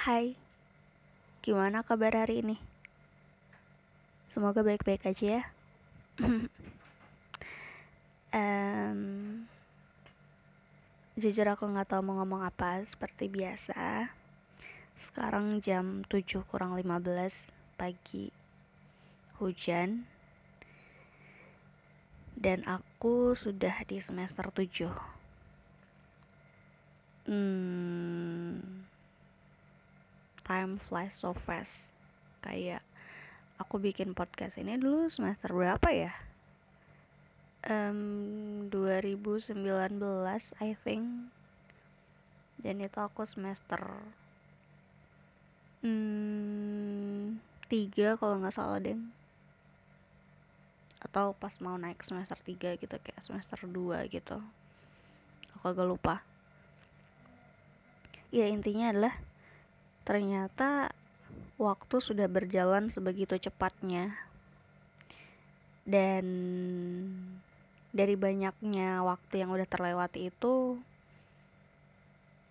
Hai, gimana kabar hari ini? Semoga baik-baik aja ya. um, jujur aku nggak tahu mau ngomong apa seperti biasa. Sekarang jam 7 kurang 15 pagi. Hujan. Dan aku sudah di semester 7. Hmm, time flies so fast. Kayak aku bikin podcast ini dulu semester berapa ya? Um, 2019 I think. Dan itu aku semester hmm, tiga kalau nggak salah deh atau pas mau naik semester 3 gitu kayak semester 2 gitu. Aku agak lupa. Ya intinya adalah Ternyata waktu sudah berjalan sebegitu cepatnya. Dan dari banyaknya waktu yang udah terlewati itu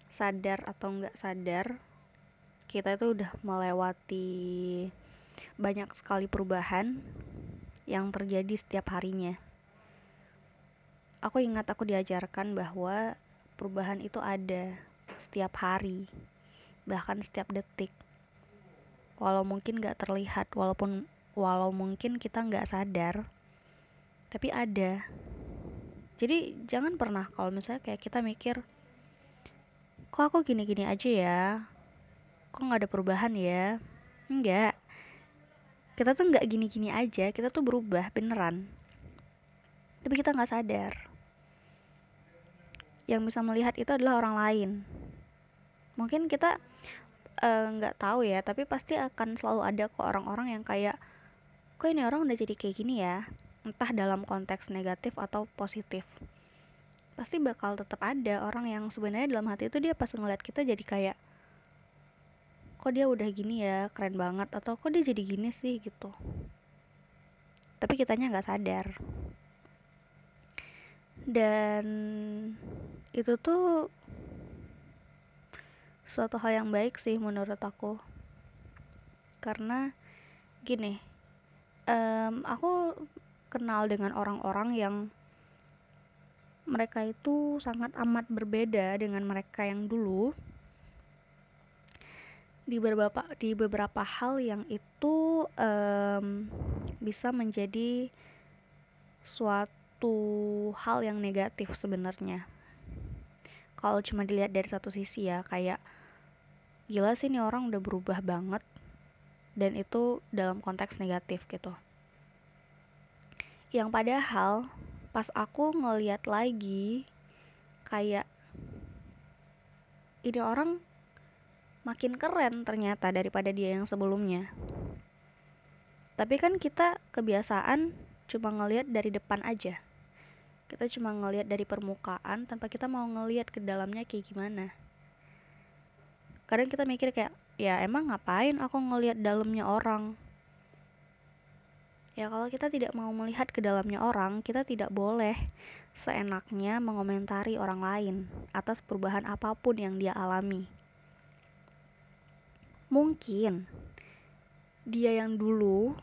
sadar atau nggak sadar kita itu udah melewati banyak sekali perubahan yang terjadi setiap harinya. Aku ingat aku diajarkan bahwa perubahan itu ada setiap hari bahkan setiap detik. Walau mungkin gak terlihat walaupun walau mungkin kita nggak sadar tapi ada. Jadi jangan pernah kalau misalnya kayak kita mikir kok aku gini-gini aja ya? Kok nggak ada perubahan ya? Enggak kita tuh nggak gini-gini aja kita tuh berubah beneran. Tapi kita nggak sadar. Yang bisa melihat itu adalah orang lain. Mungkin kita nggak uh, tahu ya tapi pasti akan selalu ada kok orang-orang yang kayak kok ini orang udah jadi kayak gini ya? Entah dalam konteks negatif atau positif. Pasti bakal tetap ada orang yang sebenarnya dalam hati itu dia pas ngeliat kita jadi kayak kok dia udah gini ya? Keren banget. Atau kok dia jadi gini sih? Gitu. Tapi kitanya nggak sadar. Dan itu tuh suatu hal yang baik sih menurut aku. Karena gini um, aku kenal dengan orang-orang yang mereka itu sangat amat berbeda dengan mereka yang dulu. Di beberapa di beberapa hal yang itu um, bisa menjadi suatu hal yang negatif sebenarnya. Kalau cuma dilihat dari satu sisi ya kayak gila sih nih orang udah berubah banget. Dan itu dalam konteks negatif gitu. Yang padahal pas aku ngeliat lagi kayak ini orang makin keren ternyata daripada dia yang sebelumnya. Tapi kan kita kebiasaan cuma ngeliat dari depan aja. Kita cuma ngeliat dari permukaan tanpa kita mau ngeliat ke dalamnya kayak gimana kadang kita mikir kayak ya emang ngapain aku ngelihat dalamnya orang? Ya kalau kita tidak mau melihat ke dalamnya orang kita tidak boleh seenaknya mengomentari orang lain atas perubahan apa pun yang dia alami. Mungkin dia yang dulu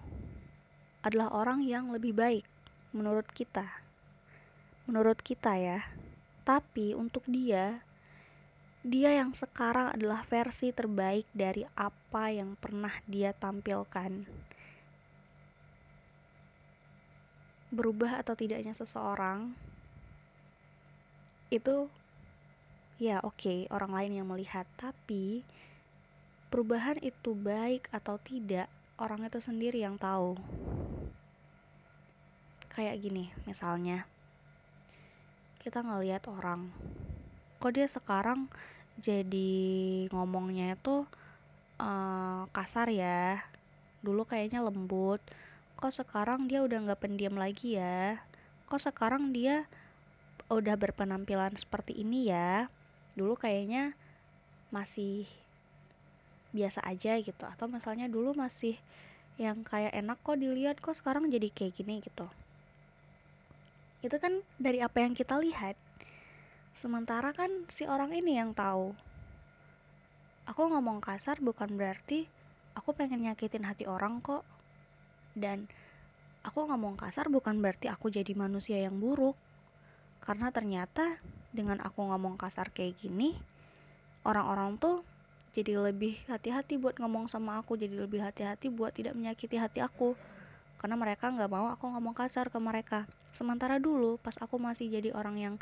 adalah orang yang lebih baik menurut kita menurut kita ya. Tapi untuk dia dia yang sekarang adalah versi terbaik dari apa yang pernah dia tampilkan. Berubah atau tidaknya seseorang itu ya oke okay, orang lain yang melihat tapi perubahan itu baik atau tidak orang itu sendiri yang tahu kayak gini misalnya kita ngelihat orang kok dia sekarang jadi ngomongnya itu uh, kasar ya. Dulu kayaknya lembut. Kok sekarang dia udah nggak pendiam lagi ya? Kok sekarang dia udah berpenampilan seperti ini ya? Dulu kayaknya masih biasa aja gitu. Atau misalnya dulu masih yang kayak enak kok dilihat kok sekarang jadi kayak gini gitu. Itu kan dari apa yang kita lihat Sementara kan si orang ini yang tahu. Aku ngomong kasar bukan berarti aku pengen nyakitin hati orang kok. Dan aku ngomong kasar bukan berarti aku jadi manusia yang buruk. Karena ternyata dengan aku ngomong kasar kayak gini orang-orang tuh jadi lebih hati-hati buat ngomong sama aku jadi lebih hati-hati buat tidak menyakiti hati aku. Karena mereka nggak mau aku ngomong kasar ke mereka. Sementara dulu pas aku masih jadi orang yang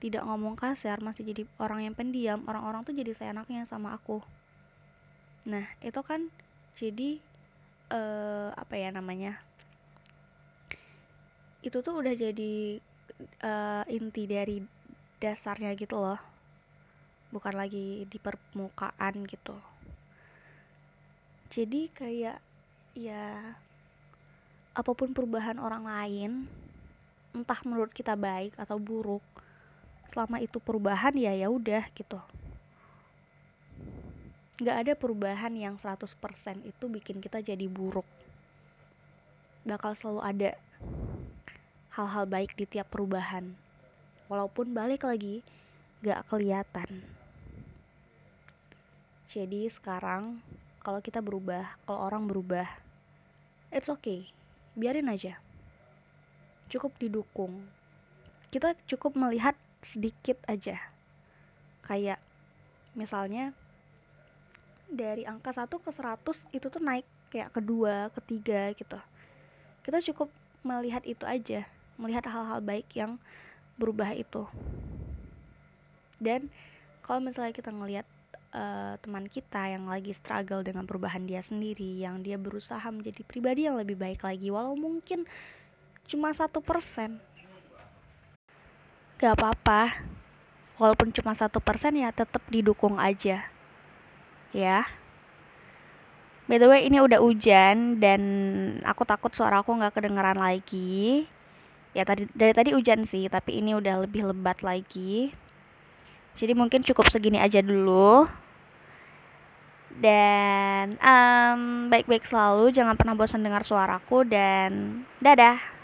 tidak ngomong kasar masih jadi orang yang pendiam orang-orang tuh jadi seenaknya sama aku. Nah itu kan jadi uh, apa ya namanya itu tuh udah jadi uh, inti dari dasarnya gitu loh. Bukan lagi di permukaan gitu. Jadi kayak ya apa pun perubahan orang lain entah menurut kita baik atau buruk selama itu perubahan ya ya udah gitu. Nggak ada perubahan yang 100% itu bikin kita jadi buruk. Bakal selalu ada hal-hal baik di tiap perubahan. Walaupun balik lagi gak kelihatan. Jadi sekarang kalau kita berubah kalau orang berubah it's okay. Biarin aja. Cukup didukung. Kita cukup melihat sedikit aja kayak misalnya dari angka 1 ke 100 itu tuh naik kayak kedua, ketiga gitu. Kita cukup melihat itu aja, melihat hal-hal baik yang berubah itu. Dan kalau misalnya kita ngelihat uh, teman kita yang lagi struggle dengan perubahan dia sendiri yang dia berusaha menjadi pribadi yang lebih baik lagi walau mungkin cuma satu persen gak apa-apa. Walaupun cuma satu persen ya tetap didukung aja. Ya. By the way ini udah hujan dan aku takut suara aku nggak kedengeran lagi. Ya tadi dari tadi hujan sih tapi ini udah lebih lebat lagi. Jadi mungkin cukup segini aja dulu. Dan um, baik-baik selalu. Jangan pernah bosan dengar suaraku dan dadah